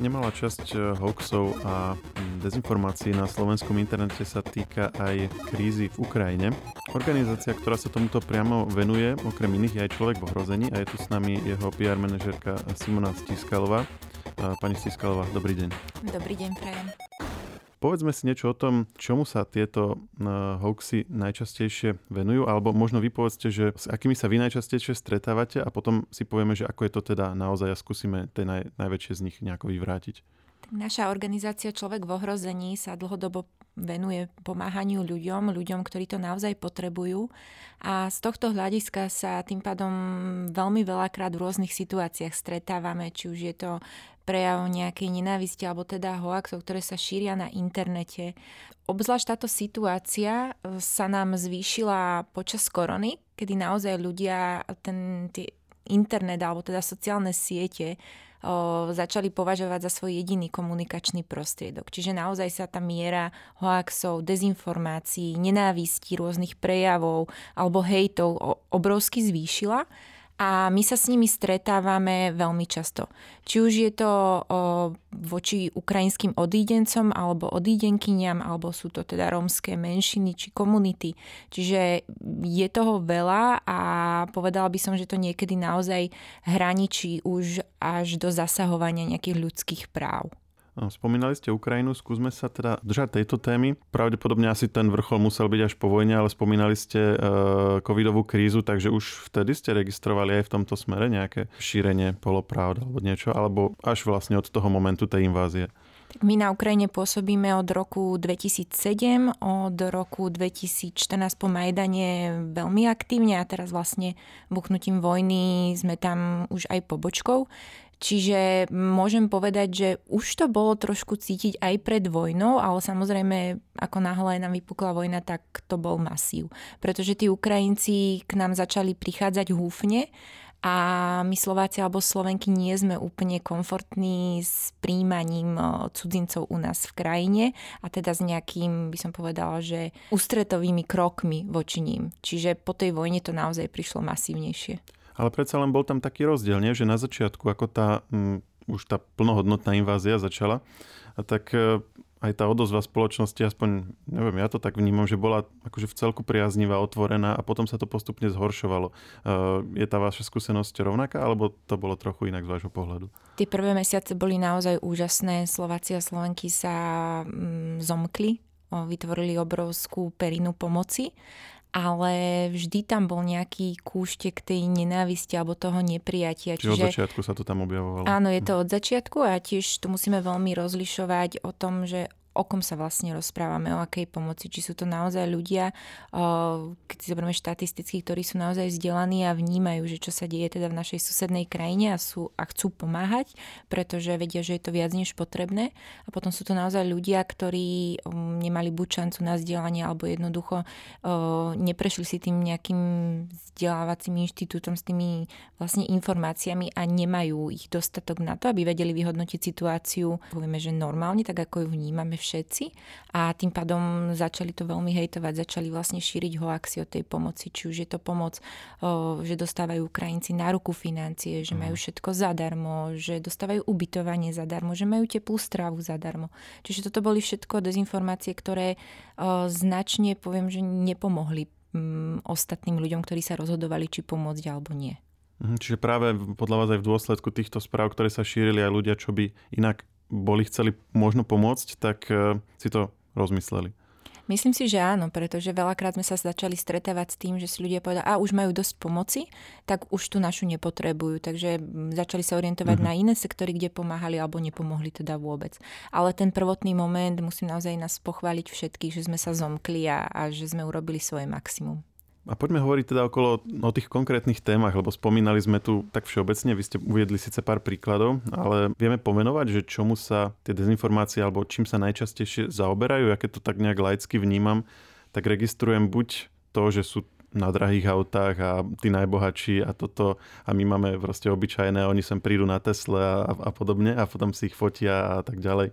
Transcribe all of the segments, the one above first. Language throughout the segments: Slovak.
Nemalá časť eh, hoaxov a hm, dezinformácií na slovenskom internete sa týka aj krízy v Ukrajine. Organizácia, ktorá sa tomuto priamo venuje, okrem iných je aj človek v ohrození a je tu s nami jeho PR manažerka Simona Stiskalová. Pani Stiskalová, dobrý deň. Dobrý deň, prajem. Povedzme si niečo o tom, čomu sa tieto hoaxy najčastejšie venujú, alebo možno vy že s akými sa vy najčastejšie stretávate a potom si povieme, že ako je to teda naozaj a skúsime tie naj, najväčšie z nich nejako vyvrátiť. Naša organizácia Človek v ohrození sa dlhodobo venuje pomáhaniu ľuďom, ľuďom, ktorí to naozaj potrebujú. A z tohto hľadiska sa tým pádom veľmi veľakrát v rôznych situáciách stretávame, či už je to prejav nejakej nenávisti alebo teda hoaxov, ktoré sa šíria na internete. Obzvlášť táto situácia e, sa nám zvýšila počas korony, kedy naozaj ľudia ten tie internet alebo teda sociálne siete o, začali považovať za svoj jediný komunikačný prostriedok. Čiže naozaj sa tá miera hoaxov, dezinformácií, nenávistí, rôznych prejavov alebo hejtov obrovsky zvýšila a my sa s nimi stretávame veľmi často. Či už je to o, voči ukrajinským odídencom alebo odídenkyniam, alebo sú to teda rómske menšiny či komunity. Čiže je toho veľa a povedala by som, že to niekedy naozaj hraničí už až do zasahovania nejakých ľudských práv. Spomínali ste Ukrajinu, skúsme sa teda držať tejto témy. Pravdepodobne asi ten vrchol musel byť až po vojne, ale spomínali ste uh, covidovú krízu, takže už vtedy ste registrovali aj v tomto smere nejaké šírenie polopravd alebo niečo, alebo až vlastne od toho momentu tej invázie? My na Ukrajine pôsobíme od roku 2007, od roku 2014 po Majdane veľmi aktívne a teraz vlastne buchnutím vojny sme tam už aj pobočkou. Čiže môžem povedať, že už to bolo trošku cítiť aj pred vojnou, ale samozrejme, ako náhle nám vypukla vojna, tak to bol masív. Pretože tí Ukrajinci k nám začali prichádzať húfne a my Slováci alebo Slovenky nie sme úplne komfortní s príjmaním cudzincov u nás v krajine a teda s nejakým, by som povedala, že ústretovými krokmi voči ním. Čiže po tej vojne to naozaj prišlo masívnejšie. Ale predsa len bol tam taký rozdiel, nie? že na začiatku, ako tá m, mm, už tá plnohodnotná invázia začala, a tak e, aj tá odozva spoločnosti, aspoň, neviem, ja to tak vnímam, že bola akože v celku priaznivá, otvorená a potom sa to postupne zhoršovalo. E, je tá vaša skúsenosť rovnaká, alebo to bolo trochu inak z vášho pohľadu? Tie prvé mesiace boli naozaj úžasné. Slováci a Slovenky sa mm, zomkli, vytvorili obrovskú perinu pomoci ale vždy tam bol nejaký kúštek tej nenávisti alebo toho neprijatia. Čiže, Čiže od začiatku sa to tam objavovalo. Áno, je to hm. od začiatku a tiež tu musíme veľmi rozlišovať o tom, že o kom sa vlastne rozprávame, o akej pomoci. Či sú to naozaj ľudia, keď si zoberieme štatisticky, ktorí sú naozaj vzdelaní a vnímajú, že čo sa deje teda v našej susednej krajine a, sú, a chcú pomáhať, pretože vedia, že je to viac než potrebné. A potom sú to naozaj ľudia, ktorí um, nemali buď šancu na vzdelanie alebo jednoducho neprešli si tým nejakým vzdelávacím inštitútom s tými vlastne informáciami a nemajú ich dostatok na to, aby vedeli vyhodnotiť situáciu, povieme, že normálne, tak ako ju vnímame všetci a tým pádom začali to veľmi hejtovať, začali vlastne šíriť hoaxy o tej pomoci, či už je to pomoc, o, že dostávajú Ukrajinci na ruku financie, že majú mhm. všetko zadarmo, že dostávajú ubytovanie zadarmo, že majú teplú stravu zadarmo. Čiže toto boli všetko dezinformácie, ktoré o, značne, poviem, že nepomohli m, ostatným ľuďom, ktorí sa rozhodovali, či pomôcť alebo nie. Mhm, čiže práve podľa vás aj v dôsledku týchto správ, ktoré sa šírili aj ľudia, čo by inak boli chceli možno pomôcť, tak e, si to rozmysleli. Myslím si, že áno, pretože veľakrát sme sa začali stretávať s tým, že si ľudia povedali, a už majú dosť pomoci, tak už tu našu nepotrebujú. Takže začali sa orientovať mm-hmm. na iné sektory, kde pomáhali alebo nepomohli teda vôbec. Ale ten prvotný moment, musím naozaj nás pochváliť všetkých, že sme sa zomkli a, a že sme urobili svoje maximum. A poďme hovoriť teda okolo o tých konkrétnych témach, lebo spomínali sme tu tak všeobecne, vy ste uviedli síce pár príkladov, ale vieme pomenovať, že čomu sa tie dezinformácie alebo čím sa najčastejšie zaoberajú, ja keď to tak nejak laicky vnímam, tak registrujem buď to, že sú na drahých autách a tí najbohatší a toto a my máme proste obyčajné, oni sem prídu na Tesle a, a podobne a potom si ich fotia a tak ďalej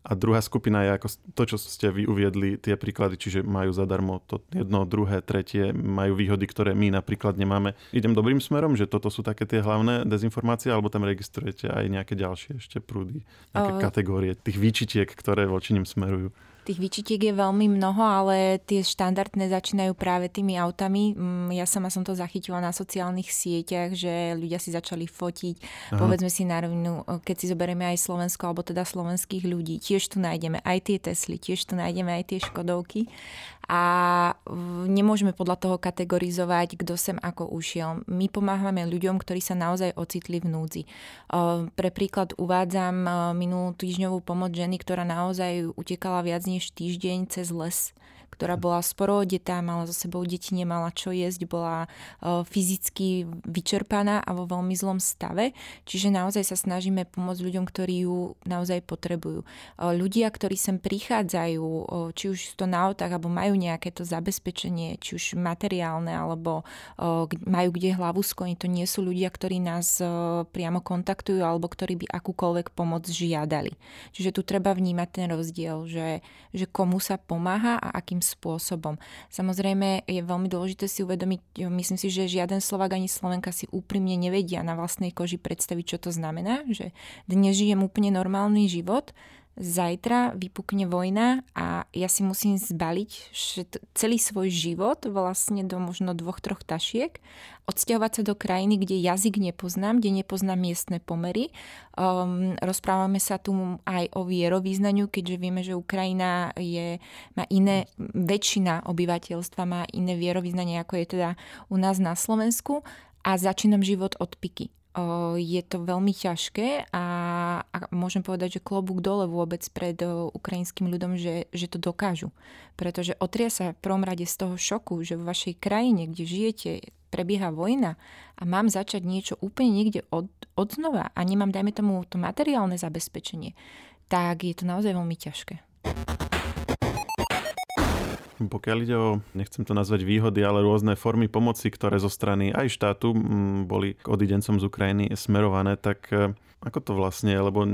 A druhá skupina je ako to, čo ste vy uviedli, tie príklady, čiže majú zadarmo to jedno, druhé, tretie, majú výhody, ktoré my napríklad nemáme. Idem dobrým smerom, že toto sú také tie hlavné dezinformácie, alebo tam registrujete aj nejaké ďalšie ešte prúdy, nejaké o... kategórie tých výčitiek, ktoré voči nim smerujú. Tých výčitiek je veľmi mnoho, ale tie štandardné začínajú práve tými autami. Mm, ja sama som to zachytila na sociálnych sieťach, že ľudia si začali fotiť. Aha. Povedzme si na rovinu, keď si zoberieme aj Slovensko, alebo teda slovenských ľudí, tiež tu nájdeme aj tie Tesly, tiež tu nájdeme aj tie Škodovky a nemôžeme podľa toho kategorizovať, kto sem ako ušiel. My pomáhame ľuďom, ktorí sa naozaj ocitli v núdzi. Pre príklad uvádzam minulú týždňovú pomoc ženy, ktorá naozaj utekala viac než týždeň cez les ktorá bola sporo odetá, mala so sebou deti, nemala čo jesť, bola e, fyzicky vyčerpaná a vo veľmi zlom stave. Čiže naozaj sa snažíme pomôcť ľuďom, ktorí ju naozaj potrebujú. E, ľudia, ktorí sem prichádzajú, e, či už to na autách, alebo majú nejaké to zabezpečenie, či už materiálne, alebo majú kde hlavu skloniť, to nie sú ľudia, ktorí nás priamo kontaktujú alebo ktorí by akúkoľvek pomoc žiadali. Čiže tu treba vnímať ten rozdiel, že, že komu sa pomáha a akým spôsobom. Samozrejme je veľmi dôležité si uvedomiť, myslím si, že žiaden Slovak ani Slovenka si úprimne nevedia na vlastnej koži predstaviť, čo to znamená, že dnes žijem úplne normálny život, zajtra vypukne vojna a ja si musím zbaliť celý svoj život vlastne do možno dvoch, troch tašiek, odsťahovať sa do krajiny, kde jazyk nepoznám, kde nepoznám miestne pomery. Um, rozprávame sa tu aj o vierovýznaniu, keďže vieme, že Ukrajina je, má iné, väčšina obyvateľstva má iné vierovýznanie, ako je teda u nás na Slovensku a začínam život od piky je to veľmi ťažké a, a môžem povedať, že klobúk dole vôbec pred ukrajinským ľudom, že, že to dokážu. Pretože otria sa v prvom rade z toho šoku, že v vašej krajine, kde žijete, prebieha vojna a mám začať niečo úplne niekde od, od znova a nemám, dajme tomu, to materiálne zabezpečenie, tak je to naozaj veľmi ťažké. Pokiaľ ide o, nechcem to nazvať výhody, ale rôzne formy pomoci, ktoré zo strany aj štátu boli k odidencom z Ukrajiny smerované, tak ako to vlastne? Lebo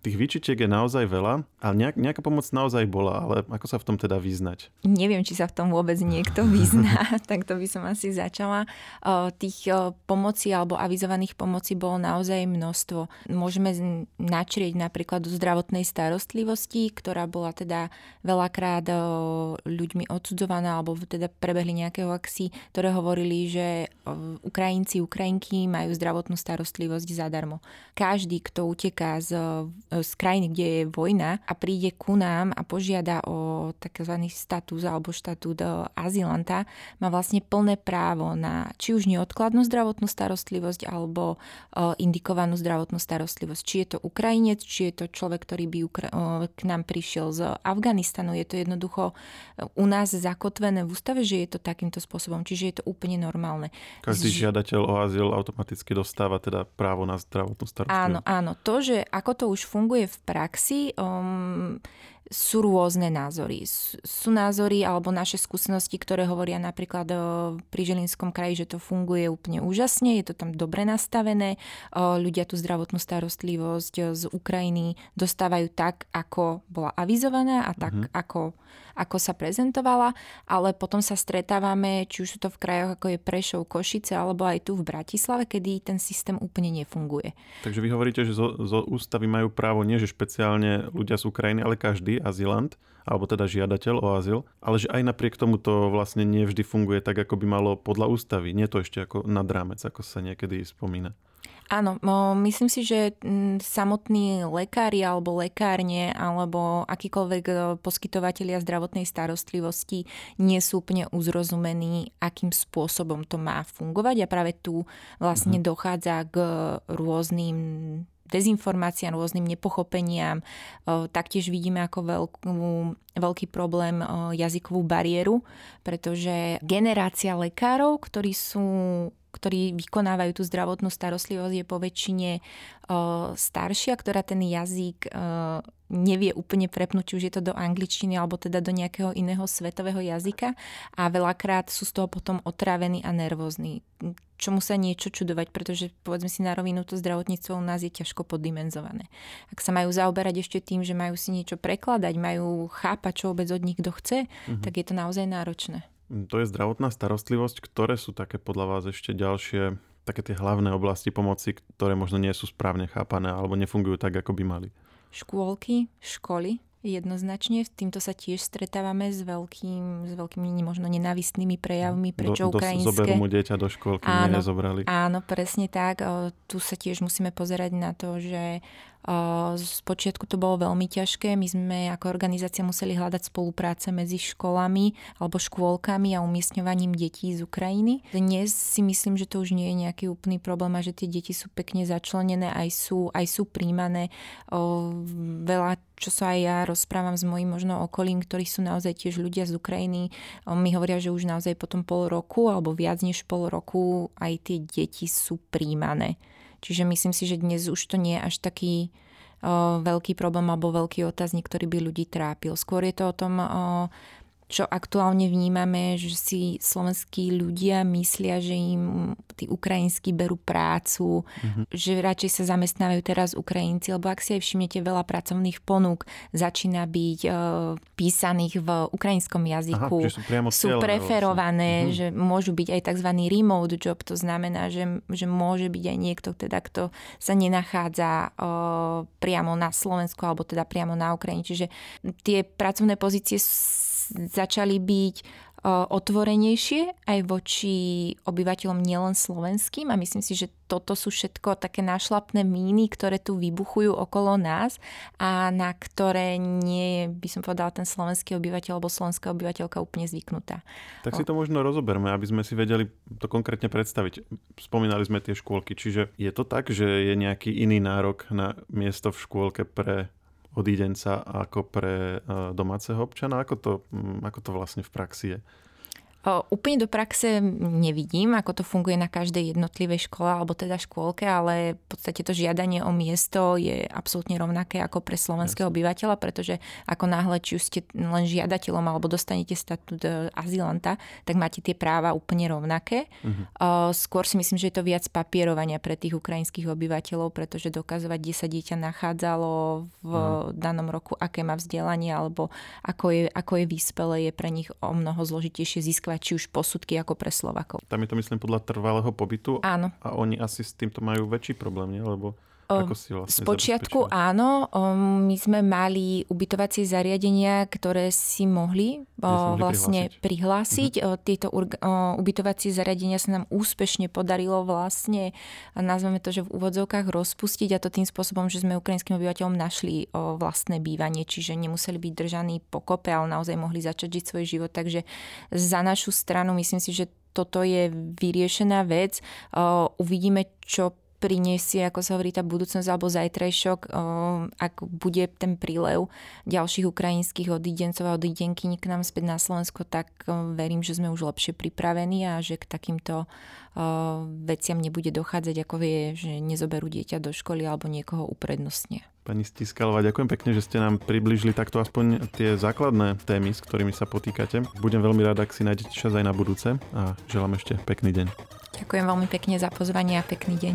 tých výčitiek je naozaj veľa, ale nejak, nejaká pomoc naozaj bola, ale ako sa v tom teda vyznať? Neviem, či sa v tom vôbec niekto vyzná, tak to by som asi začala. Tých pomoci alebo avizovaných pomoci bolo naozaj množstvo. Môžeme načrieť napríklad do zdravotnej starostlivosti, ktorá bola teda veľakrát ľuďmi odsudzovaná, alebo teda prebehli nejaké hoaxy, ktoré hovorili, že Ukrajinci, Ukrajinky majú zdravotnú starostlivosť zadarmo. Každý každý, kto uteká z, z krajiny, kde je vojna a príde ku nám a požiada o tzv. status alebo štatút e, azylanta, má vlastne plné právo na či už neodkladnú zdravotnú starostlivosť alebo e, indikovanú zdravotnú starostlivosť. Či je to Ukrajinec, či je to človek, ktorý by e, k nám prišiel z Afganistanu. Je to jednoducho u nás zakotvené v ústave, že je to takýmto spôsobom. Čiže je to úplne normálne. Každý žiadateľ o azyl automaticky dostáva teda právo na zdravotnú starostlivosť. Áno, áno. To, že ako to už funguje v praxi, um, sú rôzne názory. Sú názory alebo naše skúsenosti, ktoré hovoria napríklad pri Žilinskom kraji, že to funguje úplne úžasne, je to tam dobre nastavené, ľudia tú zdravotnú starostlivosť z Ukrajiny dostávajú tak, ako bola avizovaná a tak, mm-hmm. ako, ako sa prezentovala, ale potom sa stretávame, či už sú to v krajoch ako je Prešov, Košice alebo aj tu v Bratislave, kedy ten systém úplne nefunguje. Takže vy hovoríte, že zo, zo ústavy majú právo nie, že špeciálne ľudia z Ukrajiny, ale každý azylant, alebo teda žiadateľ o azyl, ale že aj napriek tomu to vlastne nevždy funguje tak, ako by malo podľa ústavy. Nie to ešte ako nad rámec, ako sa niekedy spomína. Áno, myslím si, že samotní lekári alebo lekárne alebo akýkoľvek e, poskytovateľia zdravotnej starostlivosti nie sú úplne uzrozumení, akým spôsobom to má fungovať a práve tu vlastne uh-huh. dochádza k rôznym dezinformáciám, rôznym nepochopeniam. Taktiež vidíme ako veľkú, veľký problém jazykovú bariéru, pretože generácia lekárov, ktorí sú ktorí vykonávajú tú zdravotnú starostlivosť, je po väčšine staršia, ktorá ten jazyk nevie úplne prepnúť, či už je to do angličtiny alebo teda do nejakého iného svetového jazyka a veľakrát sú z toho potom otrávení a nervózni. Čomu sa niečo čudovať, pretože povedzme si na rovinu, to zdravotníctvo u nás je ťažko poddimenzované. Ak sa majú zaoberať ešte tým, že majú si niečo prekladať, majú chápať, čo vôbec od nich kto chce, mm-hmm. tak je to naozaj náročné. To je zdravotná starostlivosť. Ktoré sú také podľa vás ešte ďalšie, také tie hlavné oblasti pomoci, ktoré možno nie sú správne chápané alebo nefungujú tak, ako by mali? Škôlky, školy, Jednoznačne, s týmto sa tiež stretávame s, veľkým, s veľkými možno nenávistnými prejavmi, prečo do, ukrajinské... Zoberú mu dieťa do školky, áno, nezobrali. Áno, presne tak. O, tu sa tiež musíme pozerať na to, že z počiatku to bolo veľmi ťažké. My sme ako organizácia museli hľadať spolupráce medzi školami alebo škôlkami a umiestňovaním detí z Ukrajiny. Dnes si myslím, že to už nie je nejaký úplný problém a že tie deti sú pekne začlenené, aj sú, aj sú príjmané. Veľa čo sa aj ja rozprávam s mojim možno okolím, ktorí sú naozaj tiež ľudia z Ukrajiny, mi hovoria, že už naozaj potom pol roku alebo viac než pol roku aj tie deti sú príjmané. Čiže myslím si, že dnes už to nie je až taký o, veľký problém alebo veľký otáznik, ktorý by ľudí trápil. Skôr je to o tom, o, čo aktuálne vnímame, že si slovenskí ľudia myslia, že im tí ukrajinskí berú prácu, mm-hmm. že radšej sa zamestnávajú teraz Ukrajinci, lebo ak si aj všimnete, veľa pracovných ponúk začína byť e, písaných v ukrajinskom jazyku. Aha, sú, sú preferované, vlastne. že môžu byť aj tzv. remote job, to znamená, že, že môže byť aj niekto, teda, kto sa nenachádza e, priamo na Slovensku alebo teda priamo na Ukrajine. Čiže tie pracovné pozície začali byť otvorenejšie aj voči obyvateľom nielen slovenským a myslím si, že toto sú všetko také nášlapné míny, ktoré tu vybuchujú okolo nás a na ktoré nie je, by som povedala, ten slovenský obyvateľ alebo slovenská obyvateľka úplne zvyknutá. Tak si to možno rozoberme, aby sme si vedeli to konkrétne predstaviť. Spomínali sme tie škôlky, čiže je to tak, že je nejaký iný nárok na miesto v škôlke pre odídenca ako pre eh, domáceho občana? Ako to, mm, ako to vlastne v praxi je? Úplne do praxe nevidím, ako to funguje na každej jednotlivej škole alebo teda škôlke, ale v podstate to žiadanie o miesto je absolútne rovnaké ako pre slovenského obyvateľa, pretože ako náhle, či už ste len žiadateľom alebo dostanete statút e, azylanta, tak máte tie práva úplne rovnaké. Uh-huh. Skôr si myslím, že je to viac papierovania pre tých ukrajinských obyvateľov, pretože dokazovať, kde sa dieťa nachádzalo v uh-huh. danom roku, aké má vzdelanie alebo ako je, ako je vyspelé, je pre nich o mnoho zložitejšie získať získavať či už posudky ako pre Slovakov. Tam je to myslím podľa trvalého pobytu. Áno. A oni asi s týmto majú väčší problém, nie? Lebo ako si vlastne Spočiatku áno, my sme mali ubytovacie zariadenia, ktoré si mohli, mohli vlastne prihlásiť. prihlásiť. Mhm. Tieto ubytovacie zariadenia sa nám úspešne podarilo vlastne, nazveme to, že v úvodzovkách rozpustiť a to tým spôsobom, že sme ukrajinským obyvateľom našli vlastné bývanie, čiže nemuseli byť držaní pokope, ale naozaj mohli začať žiť svoj život. Takže za našu stranu myslím si, že toto je vyriešená vec. Uvidíme, čo priniesie, ako sa hovorí, tá budúcnosť alebo zajtrajšok, ak bude ten prílev ďalších ukrajinských odídencov a odídenky k nám späť na Slovensko, tak verím, že sme už lepšie pripravení a že k takýmto veciam nebude dochádzať, ako vie, že nezoberú dieťa do školy alebo niekoho uprednostne. Pani Stiskalová, ďakujem pekne, že ste nám približili takto aspoň tie základné témy, s ktorými sa potýkate. Budem veľmi rád, ak si nájdete čas aj na budúce a želám ešte pekný deň. Ďakujem veľmi pekne za pozvanie a pekný deň.